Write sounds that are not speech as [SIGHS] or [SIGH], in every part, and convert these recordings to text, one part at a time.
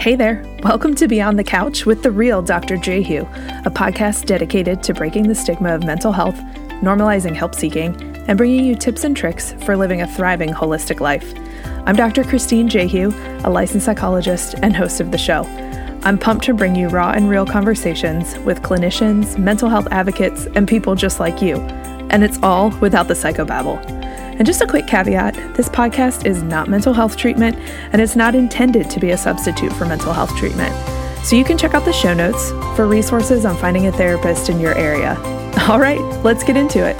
Hey there, welcome to Beyond the Couch with the real Dr. Jehu, a podcast dedicated to breaking the stigma of mental health, normalizing help seeking, and bringing you tips and tricks for living a thriving holistic life. I'm Dr. Christine Jehu, a licensed psychologist and host of the show. I'm pumped to bring you raw and real conversations with clinicians, mental health advocates, and people just like you. And it's all without the psychobabble. And just a quick caveat this podcast is not mental health treatment, and it's not intended to be a substitute for mental health treatment. So you can check out the show notes for resources on finding a therapist in your area. [LAUGHS] All right, let's get into it.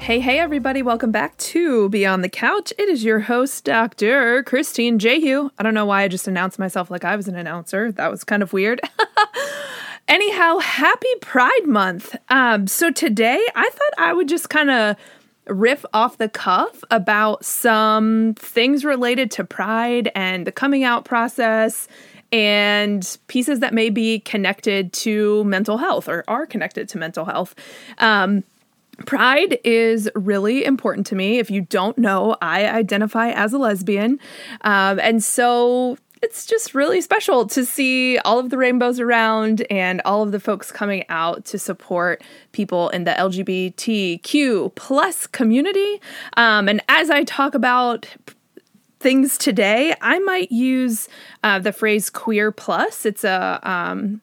Hey, hey, everybody, welcome back to Beyond the Couch. It is your host, Dr. Christine Jehu. I don't know why I just announced myself like I was an announcer. That was kind of weird. [LAUGHS] Anyhow, happy Pride Month. Um, so today I thought I would just kind of riff off the cuff about some things related to pride and the coming out process and pieces that may be connected to mental health or are connected to mental health. Um, Pride is really important to me. If you don't know, I identify as a lesbian. Um, and so it's just really special to see all of the rainbows around and all of the folks coming out to support people in the LGBTQ plus community. Um, and as I talk about things today, I might use uh, the phrase queer plus. It's a um,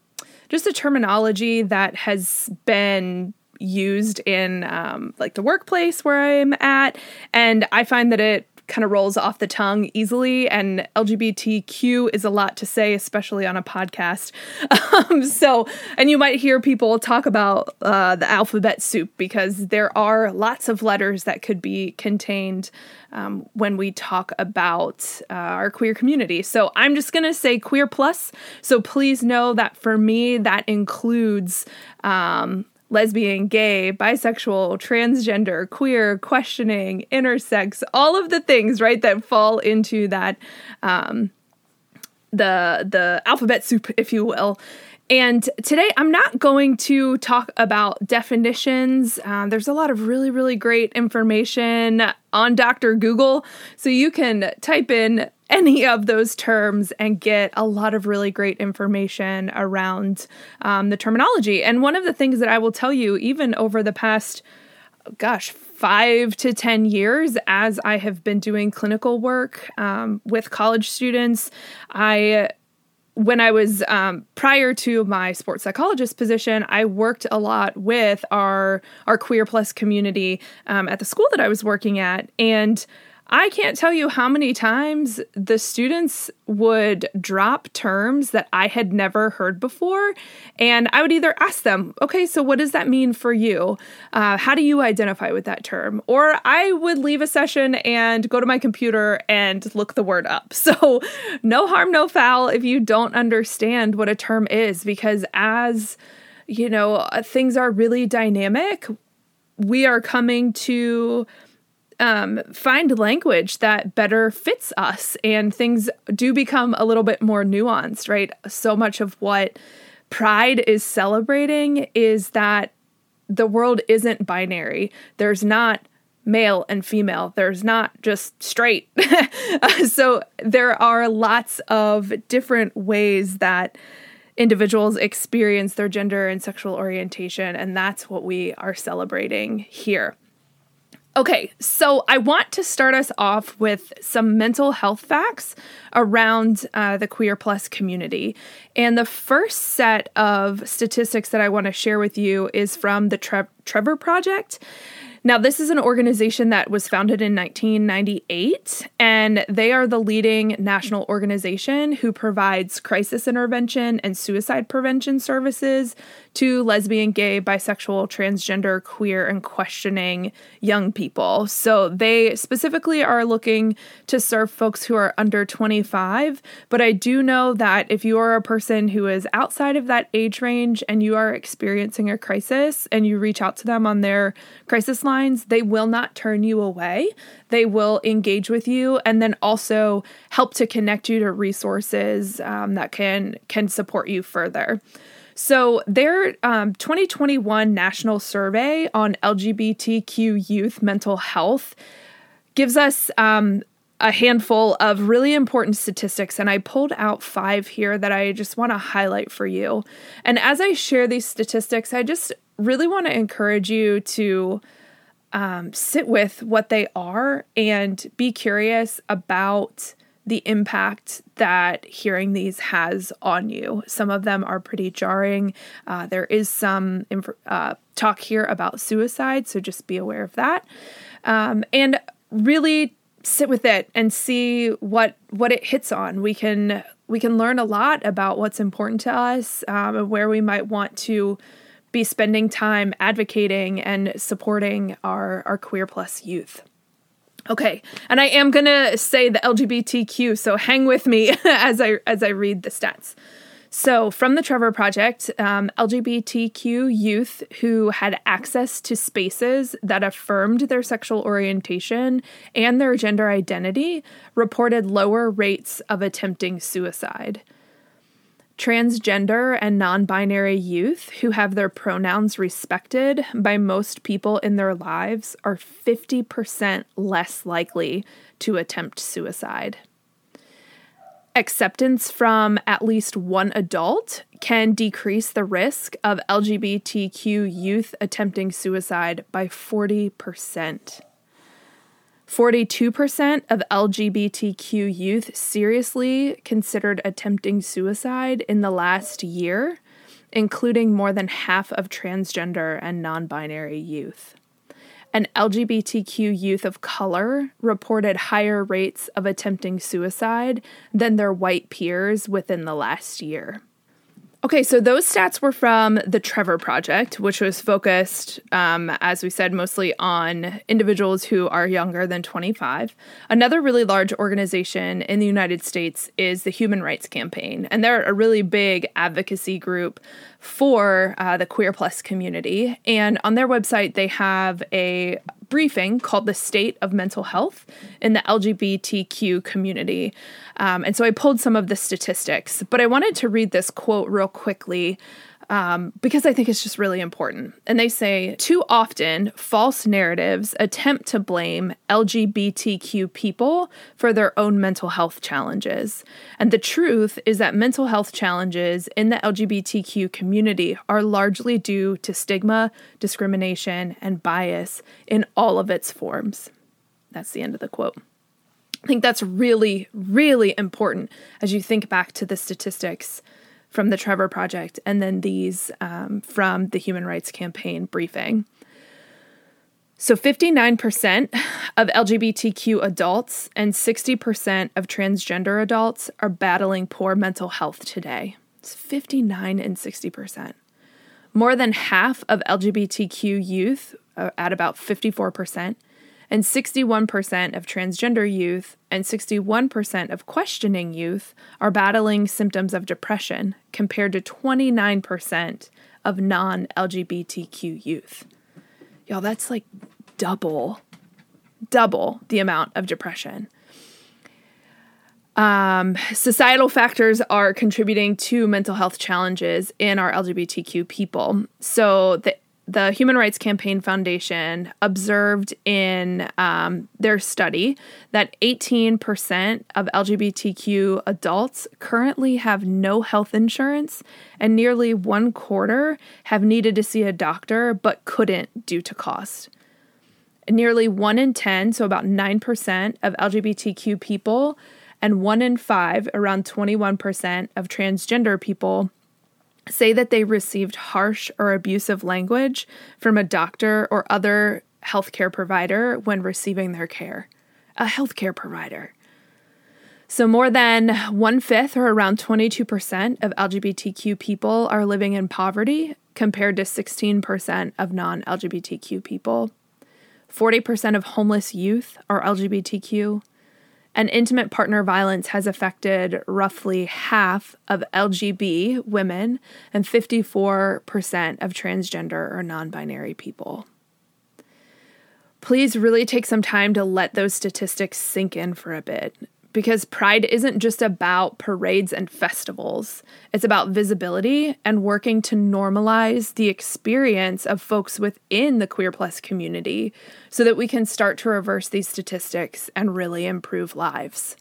just a terminology that has been used in um, like the workplace where I'm at, and I find that it kind of rolls off the tongue easily, and LGBTQ is a lot to say, especially on a podcast. [LAUGHS] Um, so, and you might hear people talk about uh, the alphabet soup because there are lots of letters that could be contained um, when we talk about uh, our queer community. So, I'm just going to say queer plus. So, please know that for me, that includes. Um, lesbian, gay, bisexual, transgender, queer, questioning, intersex, all of the things, right, that fall into that um the the alphabet soup, if you will. And today I'm not going to talk about definitions. Um, there's a lot of really, really great information on Dr. Google. So you can type in any of those terms and get a lot of really great information around um, the terminology. And one of the things that I will tell you, even over the past, gosh, five to 10 years as I have been doing clinical work um, with college students, I when I was um, prior to my sports psychologist position, I worked a lot with our our queer plus community um, at the school that I was working at, and I can't tell you how many times the students would drop terms that I had never heard before. And I would either ask them, okay, so what does that mean for you? Uh, how do you identify with that term? Or I would leave a session and go to my computer and look the word up. [LAUGHS] So, no harm, no foul if you don't understand what a term is, because as you know, things are really dynamic, we are coming to um, find language that better fits us and things do become a little bit more nuanced, right? So much of what pride is celebrating is that the world isn't binary. There's not male and female, there's not just straight. [LAUGHS] so there are lots of different ways that individuals experience their gender and sexual orientation, and that's what we are celebrating here. Okay, so I want to start us off with some mental health facts around uh, the Queer Plus community. And the first set of statistics that I want to share with you is from the Tre- Trevor Project. Now, this is an organization that was founded in 1998, and they are the leading national organization who provides crisis intervention and suicide prevention services to lesbian, gay, bisexual, transgender, queer, and questioning young people. So they specifically are looking to serve folks who are under 25. But I do know that if you are a person who is outside of that age range and you are experiencing a crisis and you reach out to them on their crisis lines, they will not turn you away. They will engage with you and then also help to connect you to resources um, that can can support you further. So, their um, 2021 national survey on LGBTQ youth mental health gives us um, a handful of really important statistics, and I pulled out five here that I just want to highlight for you. And as I share these statistics, I just really want to encourage you to um, sit with what they are and be curious about the impact that hearing these has on you. Some of them are pretty jarring. Uh, there is some inf- uh, talk here about suicide, so just be aware of that. Um, and really sit with it and see what what it hits on. We can we can learn a lot about what's important to us um, and where we might want to be spending time advocating and supporting our our queer plus youth. Okay, and I am gonna say the LGBTQ, so hang with me [LAUGHS] as I as I read the stats. So, from the Trevor Project, um, LGBTQ youth who had access to spaces that affirmed their sexual orientation and their gender identity reported lower rates of attempting suicide. Transgender and non binary youth who have their pronouns respected by most people in their lives are 50% less likely to attempt suicide acceptance from at least one adult can decrease the risk of LGBTQ youth attempting suicide by 40%. 42% of LGBTQ youth seriously considered attempting suicide in the last year, including more than half of transgender and non binary youth and LGBTQ youth of color reported higher rates of attempting suicide than their white peers within the last year. Okay, so those stats were from the Trevor Project, which was focused, um, as we said, mostly on individuals who are younger than 25. Another really large organization in the United States is the Human Rights Campaign, and they're a really big advocacy group for uh, the Queer Plus community. And on their website, they have a briefing called The State of Mental Health in the LGBTQ community. Um, and so I pulled some of the statistics, but I wanted to read this quote real quickly um, because I think it's just really important. And they say too often, false narratives attempt to blame LGBTQ people for their own mental health challenges. And the truth is that mental health challenges in the LGBTQ community are largely due to stigma, discrimination, and bias in all of its forms. That's the end of the quote. I think that's really, really important as you think back to the statistics from the Trevor Project, and then these um, from the Human Rights Campaign briefing. So, 59% of LGBTQ adults and 60% of transgender adults are battling poor mental health today. It's 59 and 60%. More than half of LGBTQ youth, uh, at about 54%, and 61% of transgender youth and 61% of questioning youth are battling symptoms of depression, compared to 29% of non LGBTQ youth. Y'all, that's like double, double the amount of depression. Um, societal factors are contributing to mental health challenges in our LGBTQ people. So, the the Human Rights Campaign Foundation observed in um, their study that 18% of LGBTQ adults currently have no health insurance, and nearly one quarter have needed to see a doctor but couldn't due to cost. Nearly one in 10, so about 9% of LGBTQ people, and one in five, around 21% of transgender people say that they received harsh or abusive language from a doctor or other healthcare provider when receiving their care. A healthcare provider. So, more than one fifth, or around 22%, of LGBTQ people are living in poverty, compared to 16% of non LGBTQ people. 40% of homeless youth are LGBTQ, and intimate partner violence has affected roughly half of LGB women and 54% of transgender or non binary people. Please really take some time to let those statistics sink in for a bit because pride isn't just about parades and festivals. It's about visibility and working to normalize the experience of folks within the queer plus community so that we can start to reverse these statistics and really improve lives.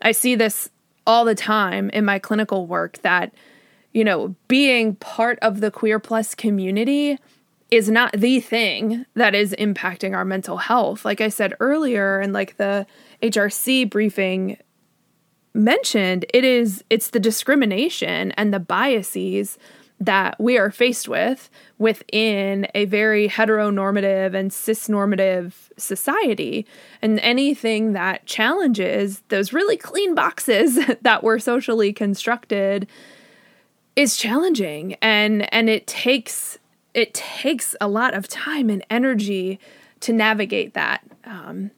I see this all the time in my clinical work that you know, being part of the queer plus community is not the thing that is impacting our mental health. Like I said earlier, and like the HRC briefing mentioned, it is it's the discrimination and the biases that we are faced with within a very heteronormative and cisnormative society. And anything that challenges those really clean boxes [LAUGHS] that were socially constructed is challenging and and it takes it takes a lot of time and energy to navigate that. Um,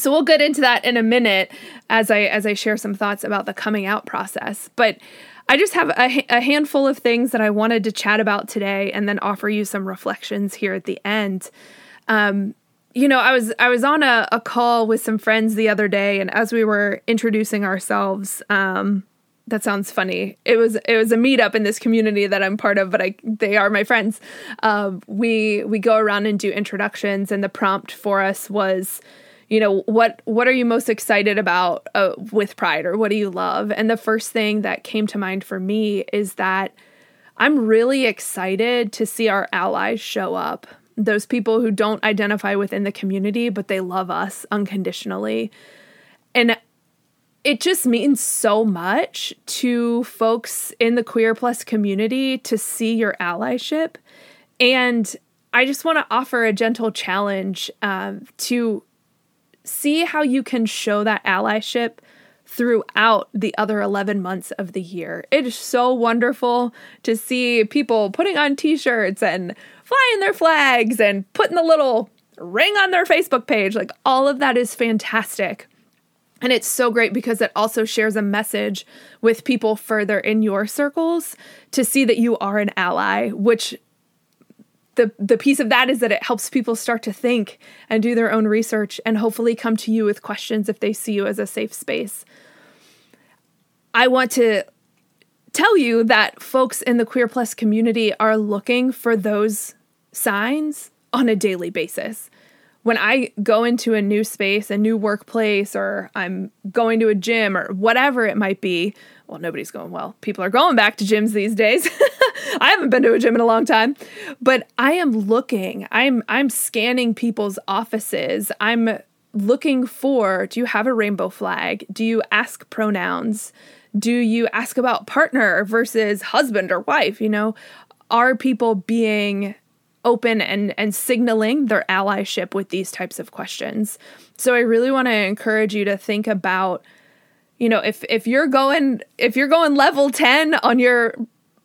so we'll get into that in a minute as I as I share some thoughts about the coming out process. But I just have a, a handful of things that I wanted to chat about today, and then offer you some reflections here at the end. Um, you know, I was I was on a, a call with some friends the other day, and as we were introducing ourselves, um, that sounds funny. It was it was a meetup in this community that I'm part of, but I they are my friends. Uh, we we go around and do introductions, and the prompt for us was, you know, what what are you most excited about uh, with Pride, or what do you love? And the first thing that came to mind for me is that I'm really excited to see our allies show up. Those people who don't identify within the community, but they love us unconditionally. And it just means so much to folks in the queer plus community to see your allyship. And I just want to offer a gentle challenge um, to see how you can show that allyship throughout the other 11 months of the year. It is so wonderful to see people putting on t shirts and flying their flags and putting the little ring on their Facebook page. Like, all of that is fantastic. And it's so great because it also shares a message with people further in your circles to see that you are an ally, which the the piece of that is that it helps people start to think and do their own research and hopefully come to you with questions if they see you as a safe space. I want to tell you that folks in the queer plus community are looking for those signs on a daily basis when I go into a new space, a new workplace, or I'm going to a gym or whatever it might be, well, nobody's going well. People are going back to gyms these days. [LAUGHS] I haven't been to a gym in a long time, but I am looking. I'm I'm scanning people's offices. I'm looking for do you have a rainbow flag? Do you ask pronouns? Do you ask about partner versus husband or wife, you know? Are people being open and and signaling their allyship with these types of questions. So I really want to encourage you to think about you know if if you're going if you're going level 10 on your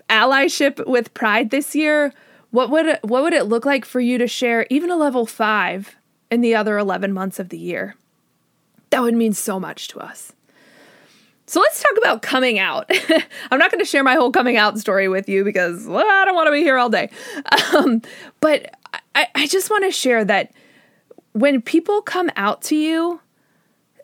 allyship with pride this year, what would it, what would it look like for you to share even a level 5 in the other 11 months of the year? That would mean so much to us. So let's talk about coming out. [LAUGHS] I'm not going to share my whole coming out story with you because well, I don't want to be here all day. [LAUGHS] Um, but I, I just want to share that when people come out to you,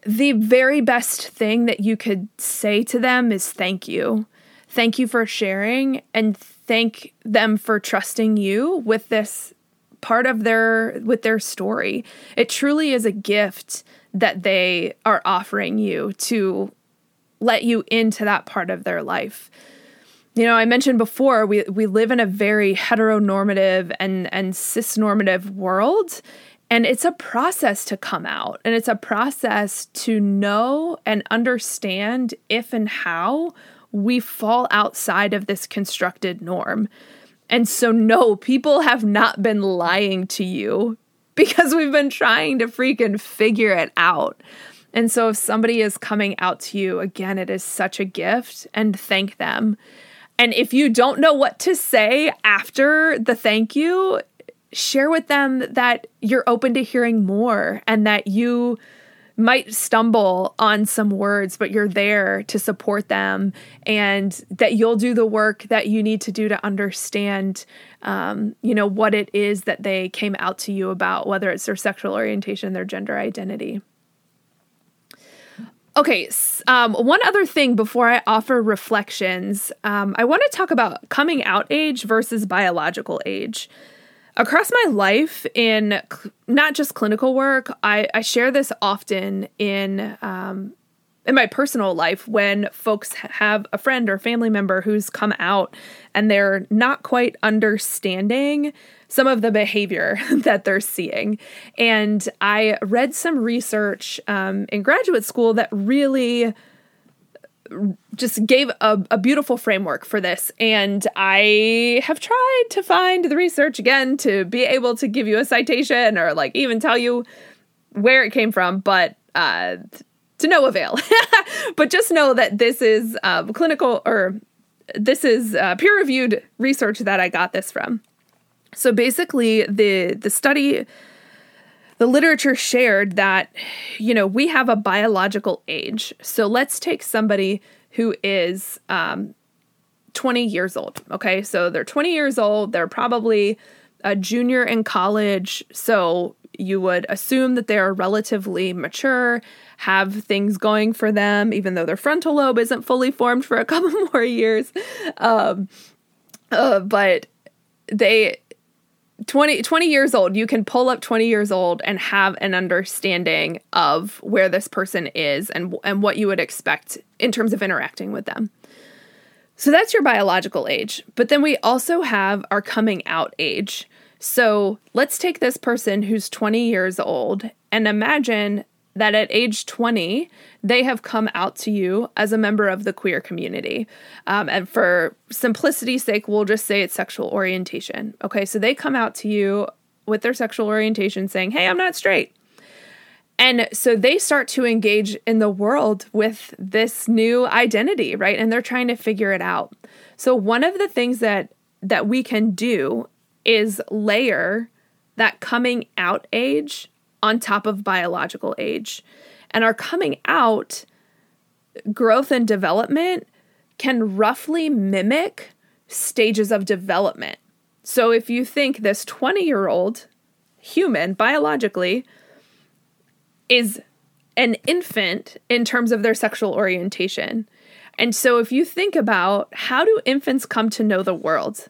the very best thing that you could say to them is thank you. Thank you for sharing and thank them for trusting you with this part of their with their story. It truly is a gift that they are offering you to let you into that part of their life. You know, I mentioned before we we live in a very heteronormative and and cisnormative world and it's a process to come out and it's a process to know and understand if and how we fall outside of this constructed norm. And so no, people have not been lying to you [LAUGHS] because we've been trying to freaking figure it out. And so if somebody is coming out to you, again, it is such a gift and thank them. And if you don't know what to say after the thank you, share with them that you're open to hearing more and that you might stumble on some words, but you're there to support them and that you'll do the work that you need to do to understand, um, you know, what it is that they came out to you about, whether it's their sexual orientation, their gender identity. Okay, um, one other thing before I offer reflections, um, I want to talk about coming out age versus biological age. Across my life, in cl- not just clinical work, I, I, share this often in um, in my personal life when folks have a friend or family member who's come out and they're not quite understanding some of the behavior [LAUGHS] that they're seeing. And I read some research um, in graduate school that really just gave a, a, beautiful framework for this. And I have tried to find the research again to be able to give you a citation or like even tell you where it came from, but uh, to no avail. [LAUGHS] but just know that this is uh, clinical or this is uh, peer reviewed research that I got this from. So basically, the the study, the literature shared that, you know, we have a biological age. So let's take somebody who is um, 20 years old. Okay, so they're 20 years old. They're probably a junior in college. So you would assume that they are relatively mature, have things going for them, even though their frontal lobe isn't fully formed for a [LAUGHS] couple more years. Um, uh, but they 20, 20 years old, you can pull up 20 years old and have an understanding of where this person is and, and what you would expect in terms of interacting with them. So that's your biological age. But then we also have our coming out age. So let's take this person who's 20 years old and imagine that at age 20, they have come out to you as a member of the queer community. Um, and for simplicity's sake, we'll just say it's sexual orientation. Okay, so they come out to you with their sexual orientation saying, Hey, I'm not straight. And so they start to engage in the world with this new identity, right? And they're trying to figure it out. So one of the things that that we can do is layer that coming out age on top of biological age. And our coming out growth and development can roughly mimic stages of development. So if you think this 20 year old human biologically is an infant in terms of their sexual orientation. And so if you think about how do infants come to know the world?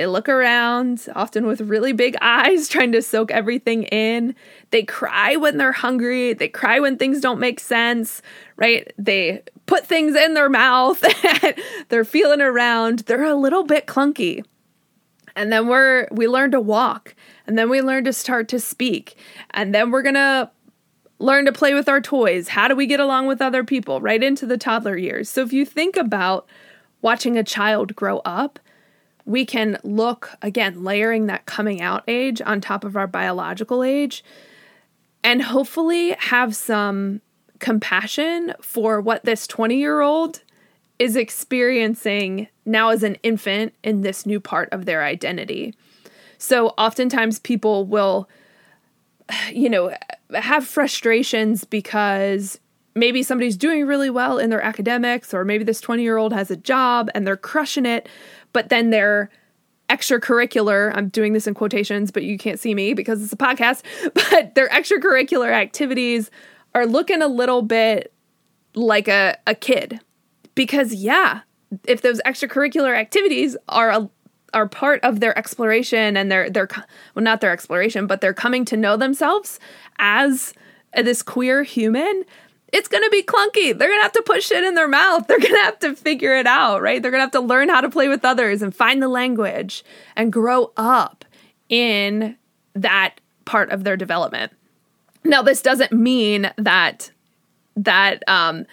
They look around, often with really big eyes, trying to soak everything in. They cry when they're hungry. They cry when things don't make sense, right? They put things in their mouth. [LAUGHS] they're feeling around. They're a little bit clunky. And then we're we learn to walk, and then we learn to start to speak. And then we're going to learn to play with our toys. How do we get along with other people? Right into the toddler years. So if you think about watching a child grow up, we can look again, layering that coming out age on top of our biological age, and hopefully have some compassion for what this 20 year old is experiencing now as an infant in this new part of their identity. So, oftentimes, people will, you know, have frustrations because maybe somebody's doing really well in their academics, or maybe this 20 year old has a job and they're crushing it, but then their extracurricular, I'm doing this in quotations, but you can't see me because it's a podcast, [LAUGHS] but their extracurricular activities are looking a little bit like a, a kid. Because, yeah, if those extracurricular activities are a, are part of their exploration and their their well not their exploration but they're coming to know themselves as this queer human it's going to be clunky. They're going to have to put shit in their mouth. [LAUGHS] They're going to have to figure it out, right? They're going to have to learn how to play with others and find the language and grow up in that part of their development. Now, this doesn't mean that that um,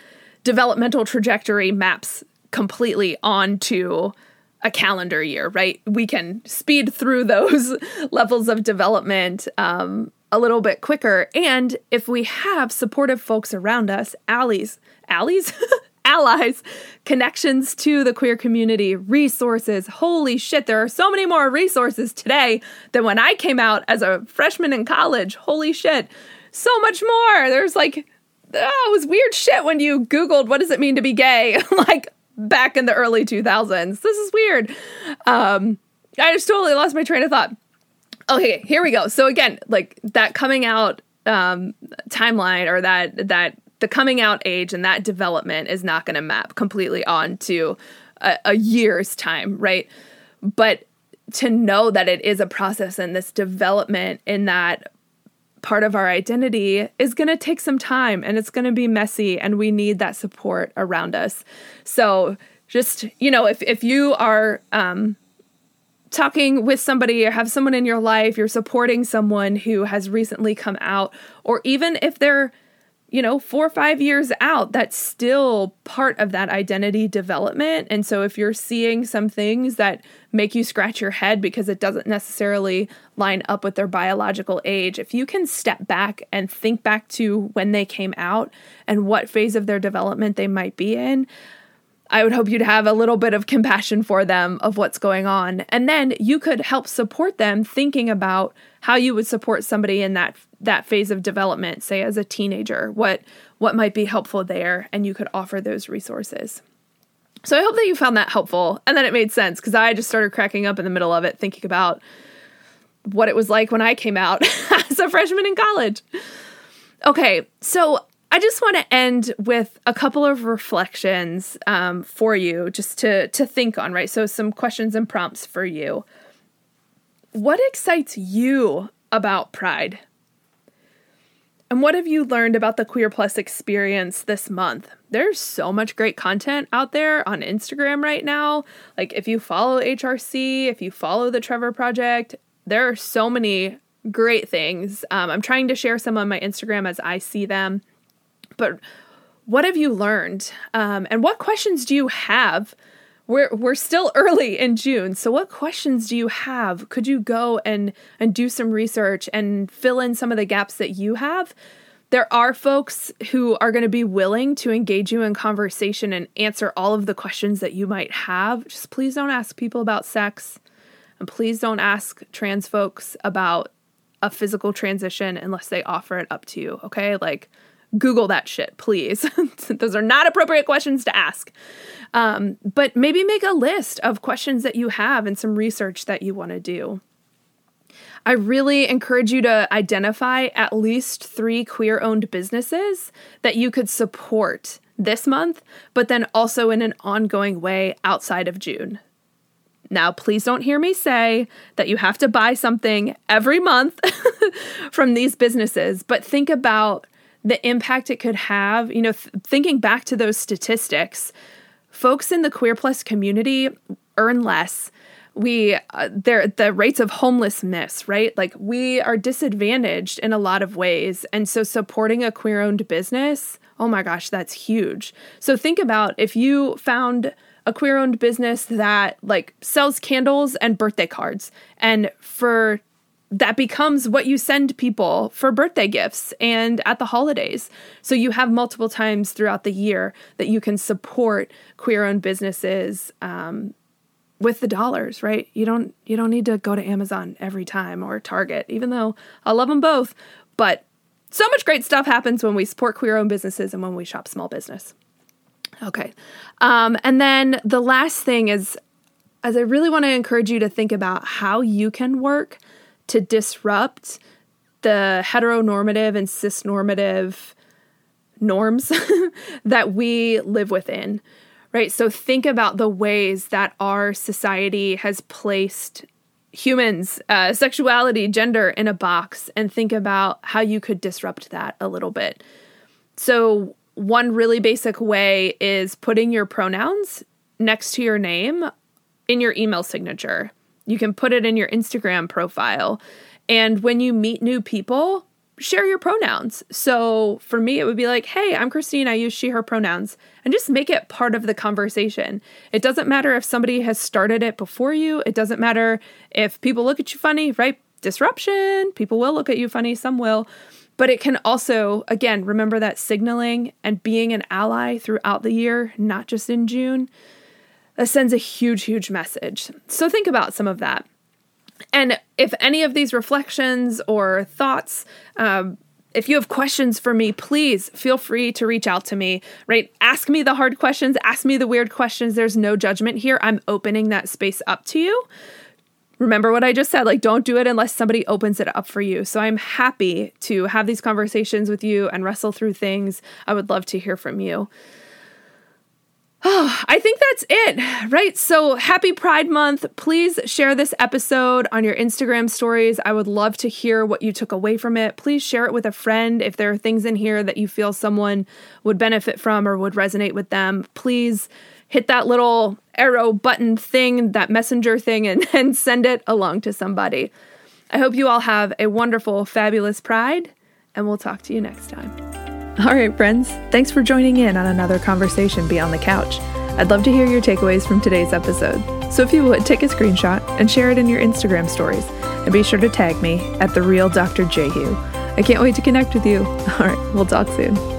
developmental trajectory maps completely onto a calendar year, right? We can speed through [LAUGHS] those levels of development um, a little bit quicker. And if we have supportive folks around us, allies, allies, [LAUGHS] allies, connections to the queer community, resources. Holy shit, there are so many more resources today than when I came out as a freshman in college. Holy shit, so much more. There's like, oh, it was weird shit when you Googled what does it mean to be gay, [LAUGHS] like back in the early 2000s. This is weird. Um, I just totally lost my train of thought. Okay, here we go. So again, like that coming out um, timeline or that that the coming out age and that development is not going to map completely onto a, a year's time, right? But to know that it is a process and this development in that part of our identity is going to take some time and it's going to be messy and we need that support around us. So just, you know, if if you are um talking with somebody or have someone in your life, you're supporting someone who has recently come out or even if they're you know, four or five years out, that's still part of that identity development. And so if you're seeing some things that make you scratch your head because it doesn't necessarily line up with their biological age, if you can step back and think back to when they came out and what phase of their development they might be in, I would hope you'd have a little bit of compassion for them of what's going on. And then you could help support them thinking about how you would support somebody in that that phase of development, say as a teenager, what what might be helpful there and you could offer those resources. So I hope that you found that helpful and that it made sense because I just started cracking up in the middle of it thinking about what it was like when I came out [LAUGHS] as a freshman in college. Okay, so I just want to end with a couple of reflections um, for you, just to to think on. Right, so some questions and prompts for you. What excites you about Pride? And what have you learned about the Queer Plus experience this month? There's so much great content out there on Instagram right now. Like, if you follow HRC, if you follow the Trevor Project, there are so many great things. Um, I'm trying to share some on my Instagram as I see them. But what have you learned? Um, and what questions do you have we're we're still early in June. So what questions do you have? Could you go and and do some research and fill in some of the gaps that you have? There are folks who are going to be willing to engage you in conversation and answer all of the questions that you might have. Just please don't ask people about sex. And please don't ask trans folks about a physical transition unless they offer it up to you, okay? Like Google that shit, please. [LAUGHS] Those are not appropriate questions to ask. Um, but maybe make a list of questions that you have and some research that you want to do. I really encourage you to identify at least three queer owned businesses that you could support this month, but then also in an ongoing way outside of June. Now, please don't hear me say that you have to buy something every month [LAUGHS] from these businesses, but think about the impact it could have. You know, th- thinking back to those statistics, folks in the queer plus community earn less. We uh, there the rates of homelessness right? Like we are disadvantaged in a lot of ways. And so supporting a queer owned business oh my gosh that's huge. So think about if you found a queer owned business that like sells candles and birthday cards and for that becomes what you send people for birthday gifts and at the holidays. So you have multiple times throughout the year that you can support queer-owned businesses um, with the dollars, right? You don't you don't need to go to Amazon every time or Target, even though I love them both. But so much great stuff happens when we support queer-owned businesses and when we shop small business. Okay, um, and then the last thing is, as I really want to encourage you to think about how you can work to disrupt the heteronormative and cisnormative norms [LAUGHS] that we live within, right? So think about the ways that our society has placed humans, uh, sexuality, gender in a box, and think about how you could disrupt that a little bit. So, one really basic way is putting your pronouns next to your name in your email signature. You can put it in your Instagram profile. And when you meet new people, share your pronouns. So for me, it would be like, hey, I'm Christine. I use she, her pronouns. And just make it part of the conversation. It doesn't matter if somebody has started it before you, it doesn't matter if people look at you funny, right? Disruption. People will look at you funny, some will. But it can also, again, remember that signaling and being an ally throughout the year, not just in June that sends a huge, huge message. So think about some of that. And if any of these reflections or thoughts, um, if you have questions for me, please feel free to reach out to me, right? Ask me the hard questions, ask me the weird questions. There's no judgment here. I'm opening that space up to you. remember what I just said like, don't do it unless somebody opens it up for you. So I'm happy to have these conversations with you and wrestle through things. I would love to hear from you. [SIGHS] I think that's it, right? So happy Pride Month. Please share this episode on your Instagram stories. I would love to hear what you took away from it. Please share it with a friend if there are things in here that you feel someone would benefit from or would resonate with them. Please hit that little arrow button thing, that messenger thing, and, [LAUGHS] and send it along to somebody. I hope you all have a wonderful, fabulous Pride, and we'll talk to you next time. All right, friends, thanks for joining in on another conversation beyond the couch. I'd love to hear your takeaways from today's episode. So if you would, take a screenshot and share it in your Instagram stories. And be sure to tag me at the real Dr. Jehu. I can't wait to connect with you. [LAUGHS] All right, we'll talk soon.